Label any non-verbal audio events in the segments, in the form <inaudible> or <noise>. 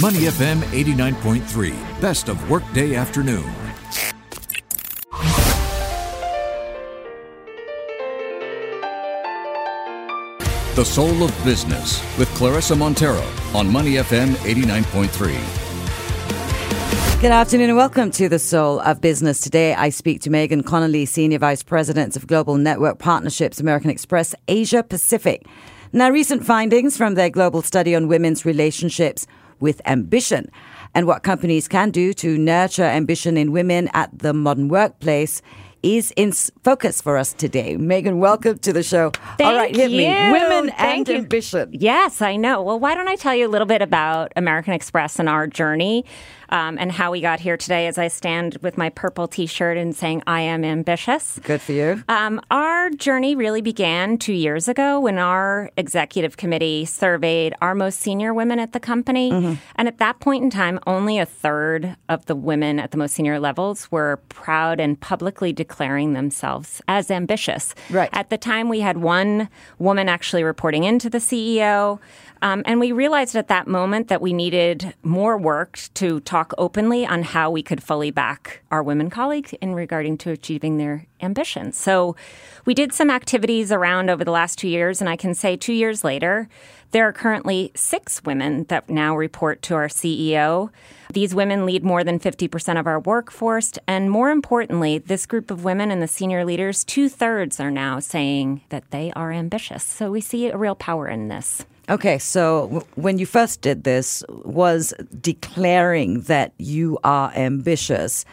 Money FM 89.3, best of workday afternoon. The Soul of Business with Claressa Monteiro on Money FM 89.3. Good afternoon and welcome to the Soul of Business. Today I speak to Megan Connolly, Senior Vice President of Global Network Partnerships, American Express Asia Pacific. Now, recent findings from their global study on women's relationships with ambition. And what companies can do to nurture ambition in women at the modern workplace is in focus for us today. Megan, welcome to the show. Thank All right, hit you. me. Women Thank and you. ambition. Yes, I know. Well, why don't I tell you a little bit about American Express and our journey um, and how we got here today as I stand with my purple t shirt and saying, I am ambitious. Good for you. Um, our journey really began two years ago when our executive committee surveyed our most senior women at the company. And at that point in time, only a third of the women at the most senior levels were proud and publicly declaring themselves as ambitious. Right. At the time, we had one woman actually reporting into the CEO. Um, and we realized at that moment that we needed more work to talk openly on how we could fully back our women colleagues in regarding to achieving their ambitions. So we did some activities around over the last two years, and I can say two years later, there are currently six women that now report to our CEO. These women lead more than 50% of our workforce. And more importantly, this group of women and the senior leaders, two thirds are now saying that they are ambitious. So we see a real power in this. Okay, so w- when you first did this, was declaring that you are ambitious,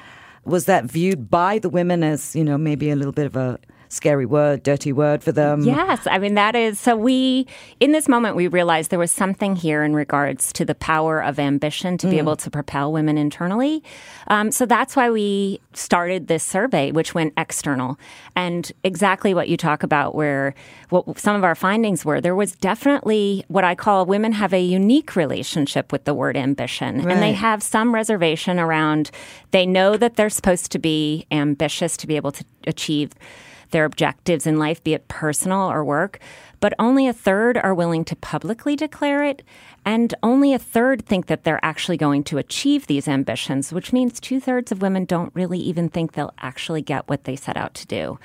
was that viewed by the women as, you know, maybe a little bit of a scary word, dirty word for them? Yes, I mean that is so we in this moment we realized there was something here in regards to the power of ambition to be able to propel women internally. Um, so that's why we started this survey, which went external, and exactly what you talk about, where what some of our findings were, there was definitely what I call women have a unique relationship with the word ambition, and they have some reservation around. They know that they're supposed to be ambitious to be able to achieve their objectives in life, be it personal or work, but only a third are willing to publicly declare it, and only a third think that they're actually going to achieve these ambitions, which means two thirds of women don't really even think they'll actually get what they set out to do.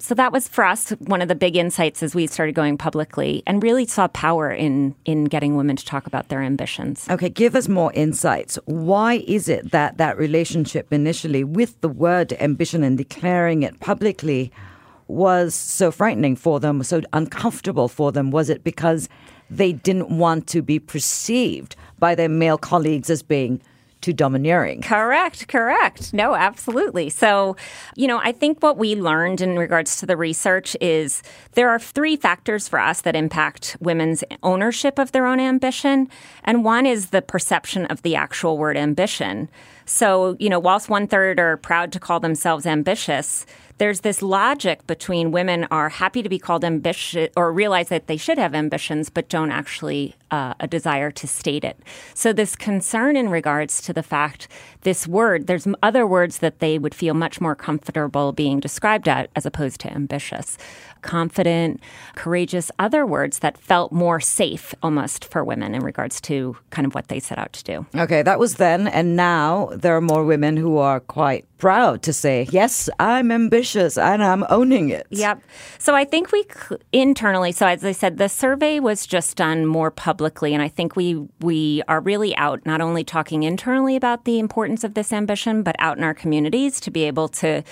So that was for us one of the big insights as we started going publicly and really saw power in in getting women to talk about their ambitions. Okay, give us more insights. Why is it that that relationship initially with the word ambition and declaring it publicly was so frightening for them, so uncomfortable for them? Was it because they didn't want to be perceived by their male colleagues as being too domineering? Correct, correct. No, absolutely. So, you know, I think what we learned in regards to the research is there are three factors for us that impact women's ownership of their own ambition. And one is the perception of the actual word ambition. So, you know, whilst one third are proud to call themselves ambitious, there's this logic between women are happy to be called ambitious or realize that they should have ambitions, but don't actually uh, a desire to state it. So this concern in regards to the fact this word, there's other words that they would feel much more comfortable being described at as opposed to ambitious, confident, courageous, other words that felt more safe almost for women in regards to kind of what they set out to do. Okay, that was then, and now there are more women who are quite proud to say, "Yes, I'm ambitious and I'm owning it." Yep. So I think we internally. So as I said, the survey was just done more publicly, and I think we we are really out not only talking internally about the importance of this ambition, but out in our communities to be able to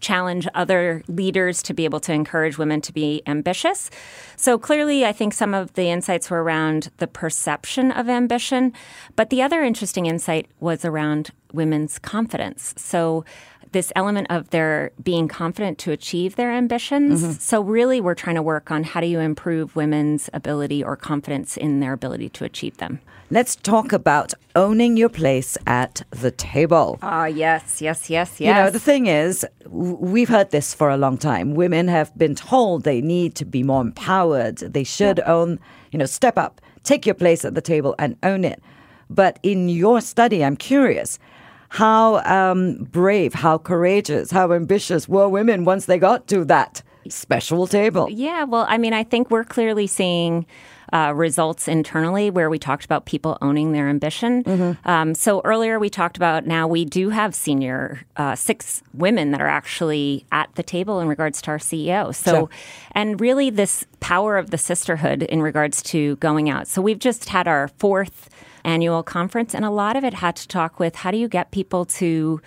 challenge other leaders to be able to encourage women to be ambitious. So clearly, I think some of the insights were around the perception of ambition, but the other interesting insight was around women's confidence. So this element of their being confident to achieve their ambitions. So really we're trying to work on how do you improve women's ability or confidence in their ability to achieve them. Let's talk about owning your place at the table. Ah, yes, yes, yes, yes. You know, the thing is, we've heard this for a long time. Women have been told they need to be more empowered. They should own, you know, step up, take your place at the table and own it. But in your study, I'm curious how um, brave, how courageous, how ambitious were women once they got to that special table? Yeah, well, I mean, I think we're clearly seeing uh, results internally where we talked about people owning their ambition. Mm-hmm. Um, so earlier we talked about now we do have senior uh, six women that are actually at the table in regards to our CEO. So, sure. and really this power of the sisterhood in regards to going out. So we've just had our fourth annual conference, and a lot of it had to talk with how do you get people to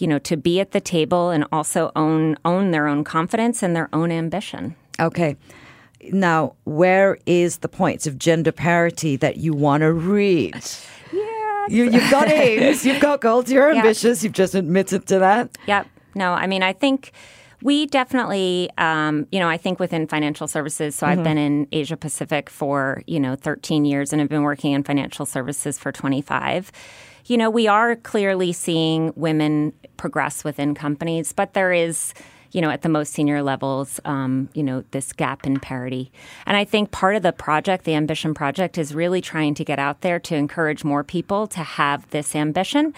you know to be at the table and also own own their own confidence and their own ambition okay now where is the points of gender parity that you want to reach <laughs> yeah you, have got aims you've got goals you're <laughs> ambitious you've just admitted to that yep no i mean i think we definitely, um, you know, I think within financial services. So mm-hmm. I've been in Asia Pacific for you know 13 years, and I've been working in financial services for 25. You know, we are clearly seeing women progress within companies, but there is you know, at the most senior levels, um, you know, this gap in parity. And I think part of the project, the Ambition Project, is really trying to get out there to encourage more people to have this ambition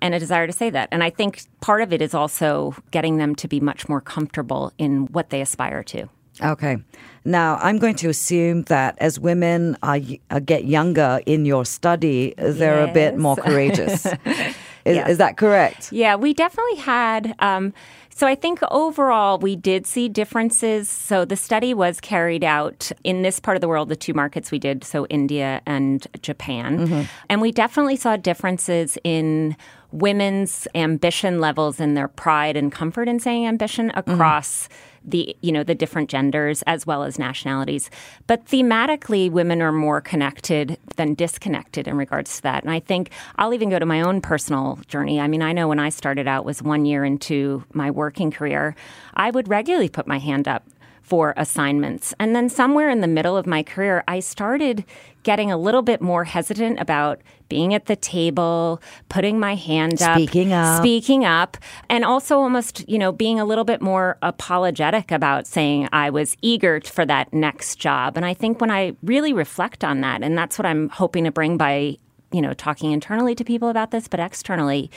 and a desire to say that. And I think part of it is also getting them to be much more comfortable in what they aspire to. Okay. Now, I'm going to assume that as women uh, get younger in your study, they're yes. a bit more <laughs> courageous. is, is, that correct? Yeah, we definitely had. Um, so I think overall we did see differences. So the study was carried out in this part of the world, the two markets we did, so India and Japan. Mm-hmm. And we definitely saw differences in women's ambition levels and their pride and comfort in saying ambition mm-hmm. across mm-hmm. The you know the different genders as well as nationalities. But thematically women are more connected than disconnected in regards to that. And i think i'll even go to my own personal journey. I mean i know when i started out was one year into my working career i would regularly put my hand up for assignments. And then somewhere in the middle of my career, I started getting a little bit more hesitant about being at the table, putting my hand up, speaking up, speaking up, and also almost, you know, being a little bit more apologetic about saying I was eager for that next job. And I think when I really reflect on that, and that's what I'm hoping to bring by you know, talking internally to people about this, but externally,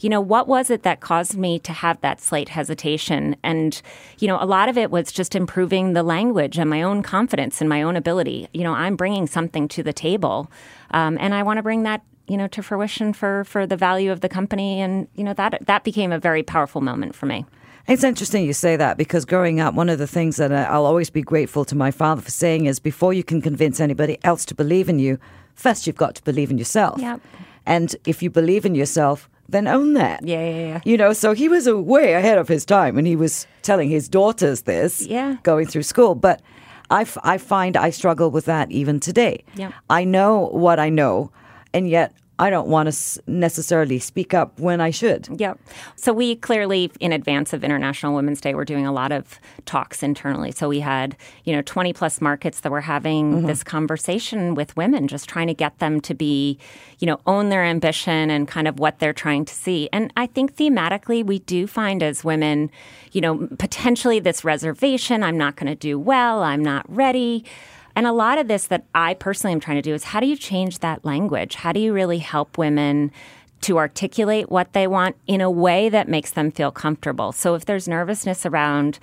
you know, what was it that caused me to have that slight hesitation? And, you know, a lot of it was just improving the language and my own confidence and my own ability. You know, I'm bringing something to the table, um, and I want to bring that you know to fruition for for the value of the company and you know that that became a very powerful moment for me it's interesting you say that because growing up, one of the things that I'll always be grateful to my father for saying is before you can convince anybody else to believe in you, first you've got to believe in yourself. Yep. And if you believe in yourself, then own that. Yeah, yeah, yeah. You know, so he was way ahead of his time and he was telling his daughters this yeah. going through school. But I, f- I find I struggle with that even today. Yeah. I know what I know, and yet I don't want to necessarily speak up when I should. Yep. So we clearly, in advance of International Women's Day, we're doing a lot of talks internally. So we had, you know, 20 plus markets that were having mm-hmm. this conversation with women, just trying to get them to be, you know, own their ambition and kind of what they're trying to see. And I think thematically, we do find as women, you know, potentially this reservation, I'm not going to do well, I'm not ready. And a lot of this that I personally am trying to do is how do you change that language? How do you really help women to articulate what they want in a way that makes them feel comfortable. So if there's nervousness around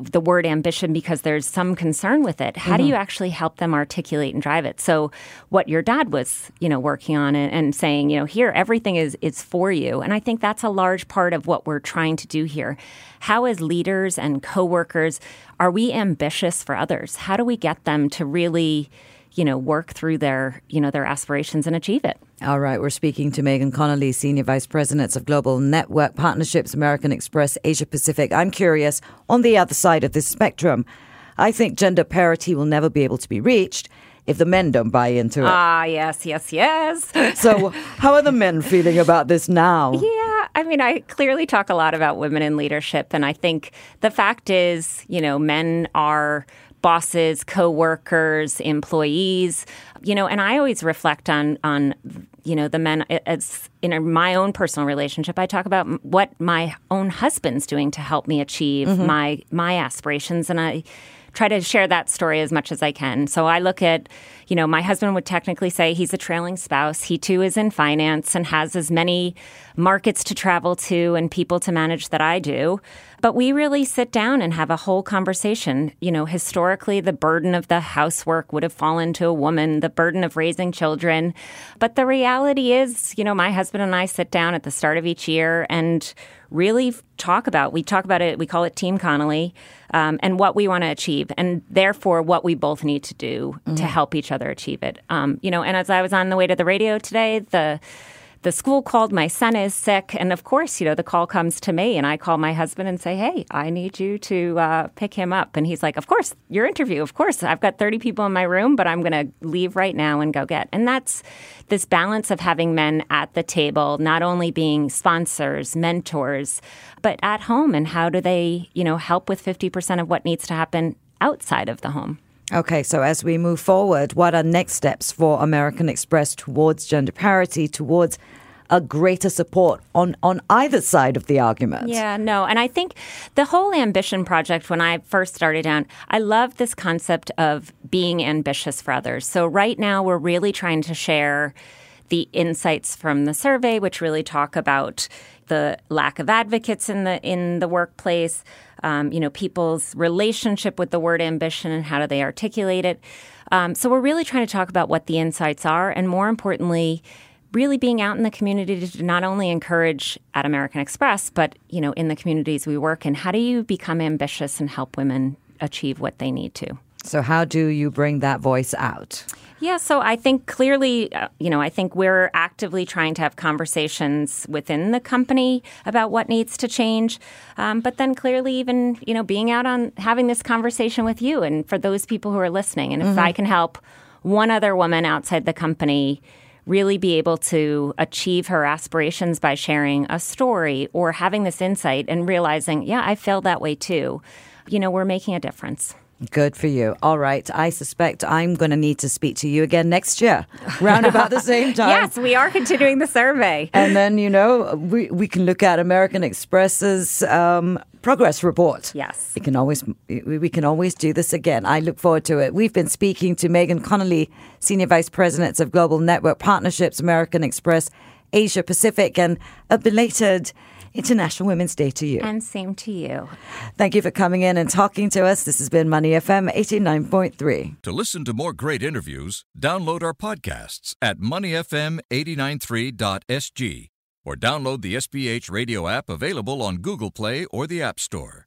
the word ambition because there's some concern with it, how mm-hmm. do you actually help them articulate and drive it? So what your dad was, you know, working on and, and saying, you know, here everything is is for you. And I think that's a large part of what we're trying to do here. How as leaders and coworkers are we ambitious for others? How do we get them to really you know, work through their, you know, their aspirations and achieve it. All right, we're speaking to Megan Connolly, Senior Vice President of Global Network Partnerships, American Express Asia Pacific. I'm curious, on the other side of this spectrum, I think gender parity will never be able to be reached if the men don't buy into it. Ah, yes, yes, yes. <laughs> so, how are the men feeling about this now? Yeah, I mean, I clearly talk a lot about women in leadership, and I think the fact is, you know, men are bosses, coworkers, employees, you know, and I always reflect on on you know the men as in my own personal relationship. I talk about what my own husband's doing to help me achieve mm-hmm. my my aspirations, and I try to share that story as much as I can. So I look at, you know, my husband would technically say he's a trailing spouse. He too is in finance and has as many markets to travel to and people to manage that I do. But we really sit down and have a whole conversation. You know, historically, the burden of the housework would have fallen to a woman, the burden of raising children. But the reality is, you know, my husband and I sit down at the start of each year and really talk about. We talk about it. We call it Team Connolly, um, and what we want to achieve, and therefore what we both need to do mm-hmm. to help each other achieve it. Um, you know, and as I was on the way to the radio today, the the school called my son is sick and of course you know the call comes to me and i call my husband and say hey i need you to uh, pick him up. And he's like of course your interview of course. I've got 30 people in my room but i'm going to leave right now and go get. And that's this balance of having men at the table not only being sponsors mentors but at home and how do they you know help with 50% of what needs to happen outside of the home Okay, so as we move forward, what are next steps for American Express towards gender parity, towards a greater support on, on either side of the argument. Yeah, no. And I think the whole ambition project, when I first started down, I love this concept of being ambitious for others. So right now, we're really trying to share the insights from the survey, which really talk about the lack of advocates in the in the workplace, um, you know, people's relationship with the word ambition and how do they articulate it. Um, so we're really trying to talk about what the insights are, and more importantly, really being out in the community to not only encourage at American Express, but you know, in the communities we work in, how do you become ambitious and help women achieve what they need to? So, how do you bring that voice out? Yeah, so I think clearly, uh, you know, I think we're actively trying to have conversations within the company about what needs to change. Um, but then clearly, even, you know, being out on having this conversation with you and for those people who are listening. And if mm-hmm. I can help one other woman outside the company really be able to achieve her aspirations by sharing a story or having this insight and realizing, yeah, I felt that way too, you know, we're making a difference. Good for you. All right. I suspect I'm going to need to speak to you again next year, round about the same <laughs> time. yes, we are continuing the survey. And then, you know, we, we can look at American Express's um, progress report. Yes. We can always we can always do this again. I look forward to it. We've been speaking to Megan Connolly, Senior Vice President of Global Network Partnerships, American Express, Asia Pacific, and a belated International Women's Day to you. And same to you. Thank you for coming in and talking to us. This has been Money FM 89.3. To listen to more great interviews, download our podcasts at moneyfm893.sg or download the SPH radio app available on Google Play or the App Store.